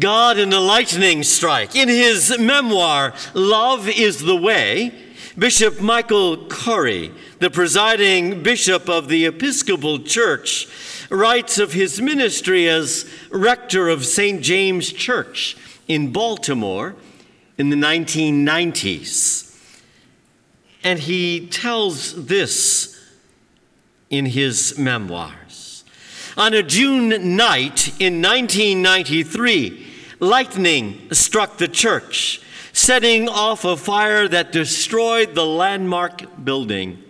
God in a lightning strike. In his memoir, Love is the Way, Bishop Michael Curry, the presiding bishop of the Episcopal Church, writes of his ministry as rector of St. James Church in Baltimore in the 1990s. And he tells this in his memoirs. On a June night in 1993, lightning struck the church, setting off a fire that destroyed the landmark building.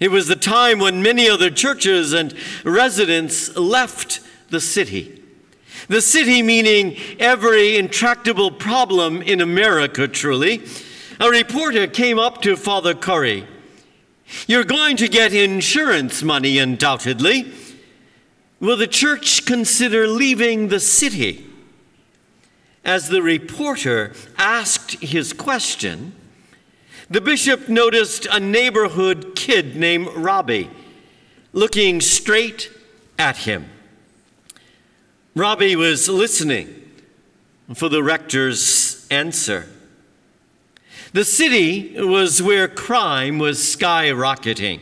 It was the time when many other churches and residents left the city. The city meaning every intractable problem in America, truly. A reporter came up to Father Curry. You're going to get insurance money, undoubtedly. Will the church consider leaving the city? As the reporter asked his question, the bishop noticed a neighborhood kid named Robbie looking straight at him. Robbie was listening for the rector's answer. The city was where crime was skyrocketing,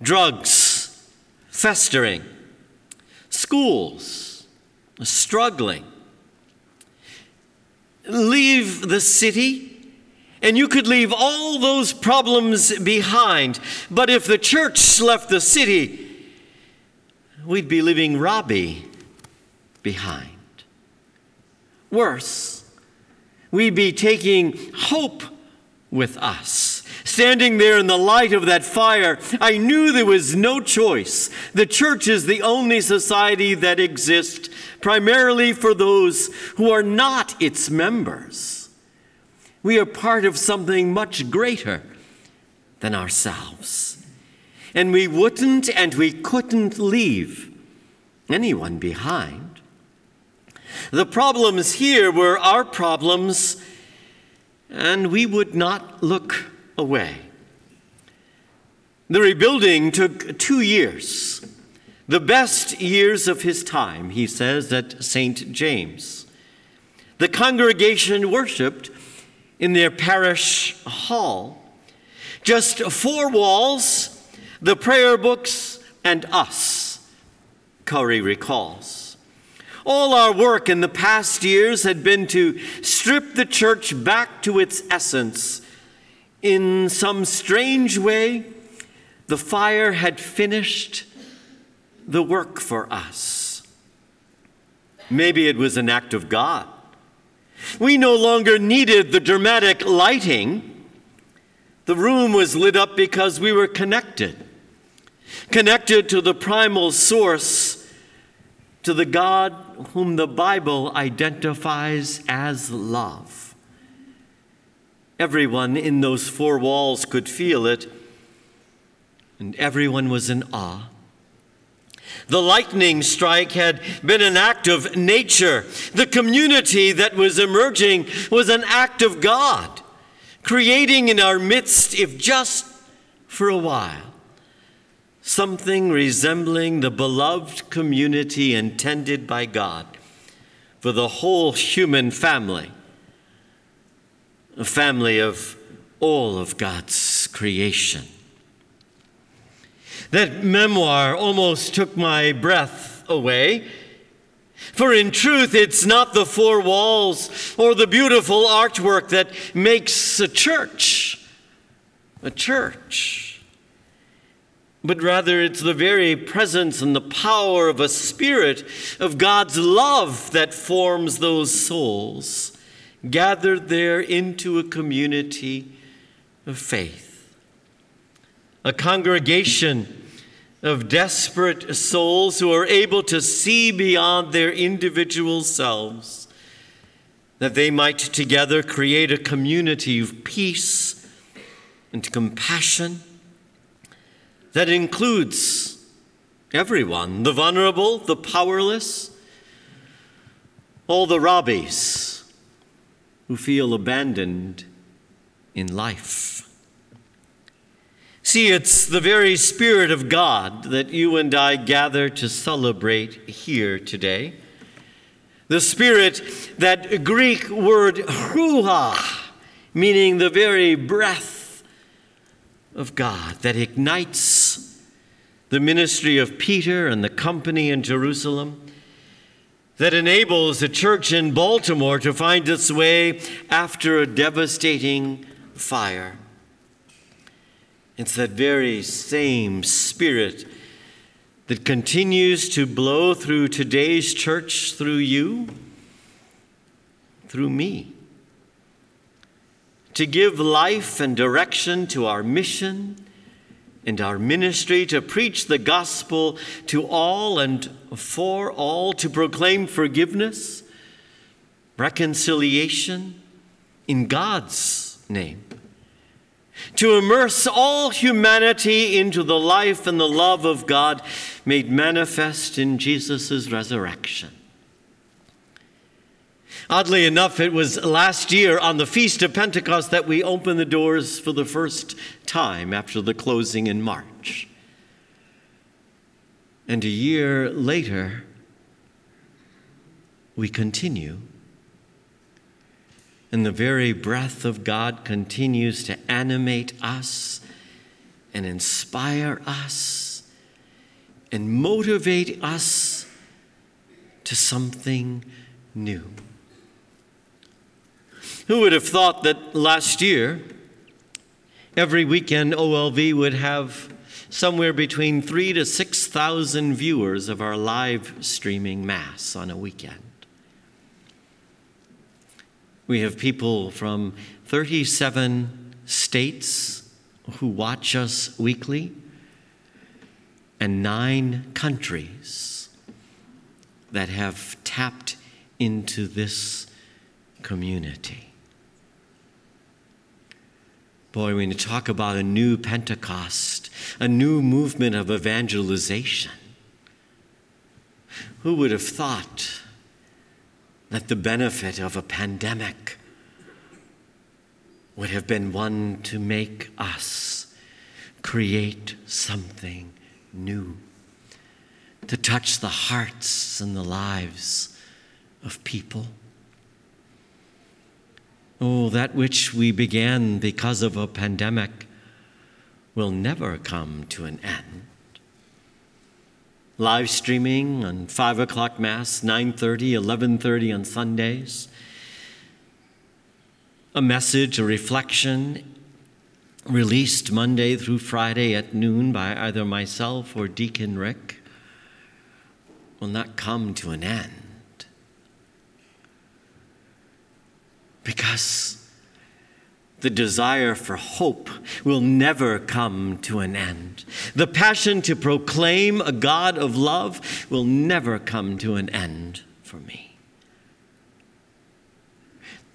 drugs festering, schools struggling. Leave the city, and you could leave all those problems behind. But if the church left the city, we'd be leaving Robbie behind. Worse, we'd be taking hope with us. Standing there in the light of that fire, I knew there was no choice. The church is the only society that exists primarily for those who are not its members. We are part of something much greater than ourselves. And we wouldn't and we couldn't leave anyone behind. The problems here were our problems, and we would not look away. The rebuilding took two years, the best years of his time, he says, at St. James. The congregation worshiped in their parish hall. Just four walls, the prayer books, and us, Curry recalls. All our work in the past years had been to strip the church back to its essence. In some strange way, the fire had finished the work for us. Maybe it was an act of God. We no longer needed the dramatic lighting. The room was lit up because we were connected, connected to the primal source, to the God whom the Bible identifies as love. Everyone in those four walls could feel it, and everyone was in awe. The lightning strike had been an act of nature. The community that was emerging was an act of God, creating in our midst, if just for a while, something resembling the beloved community intended by God for the whole human family, a family of all of God's creation. That memoir almost took my breath away. For in truth, it's not the four walls or the beautiful artwork that makes a church a church, but rather it's the very presence and the power of a spirit of God's love that forms those souls gathered there into a community of faith. A congregation of desperate souls who are able to see beyond their individual selves, that they might together create a community of peace and compassion that includes everyone the vulnerable, the powerless, all the Robbies who feel abandoned in life. See, it's the very Spirit of God that you and I gather to celebrate here today. The Spirit, that Greek word ruach, meaning the very breath of God that ignites the ministry of Peter and the company in Jerusalem, that enables the church in Baltimore to find its way after a devastating fire. It's that very same spirit that continues to blow through today's church, through you, through me. To give life and direction to our mission and our ministry, to preach the gospel to all and for all, to proclaim forgiveness, reconciliation in God's name, to immerse all humanity into the life and the love of God made manifest in Jesus' resurrection. Oddly enough, it was last year on the Feast of Pentecost that we opened the doors for the first time after the closing in March. And a year later, we continue. And the very breath of God continues to animate us and inspire us and motivate us to something new. Who would have thought that last year, every weekend OLV would have somewhere between three to 6,000 viewers of our live streaming Mass on a weekend? We have people from 37 states who watch us weekly and nine countries that have tapped into this community. Boy, when you talk about a new Pentecost, a new movement of evangelization, who would have thought that the benefit of a pandemic would have been one to make us create something new, to touch the hearts and the lives of people? Oh, that which we began because of a pandemic will never come to an end. Live streaming on 5 o'clock Mass, 9.30, 11.30 on Sundays. A message, a reflection released Monday through Friday at noon by either myself or Deacon Rick will not come to an end. Because the desire for hope will never come to an end. The passion to proclaim a God of love will never come to an end for me.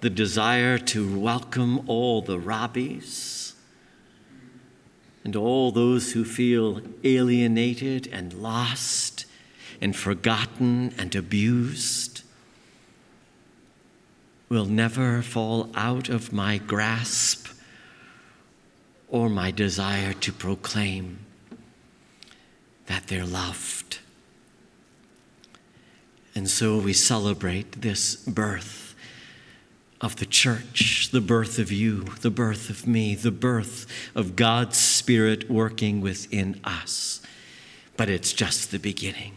The desire to welcome all the Robbies and all those who feel alienated and lost and forgotten and abused will never fall out of my grasp or my desire to proclaim that they're loved. And so we celebrate this birth of the church, the birth of you, the birth of me, the birth of God's Spirit working within us. But it's just the beginning.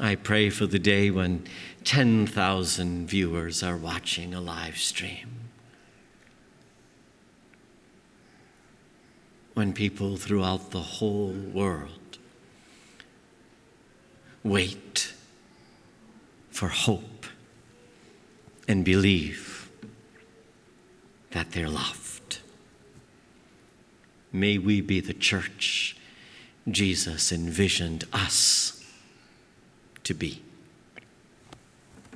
I pray for the day when 10,000 viewers are watching a live stream. When people throughout the whole world wait for hope and believe that they're loved. May we be the church Jesus envisioned us to be.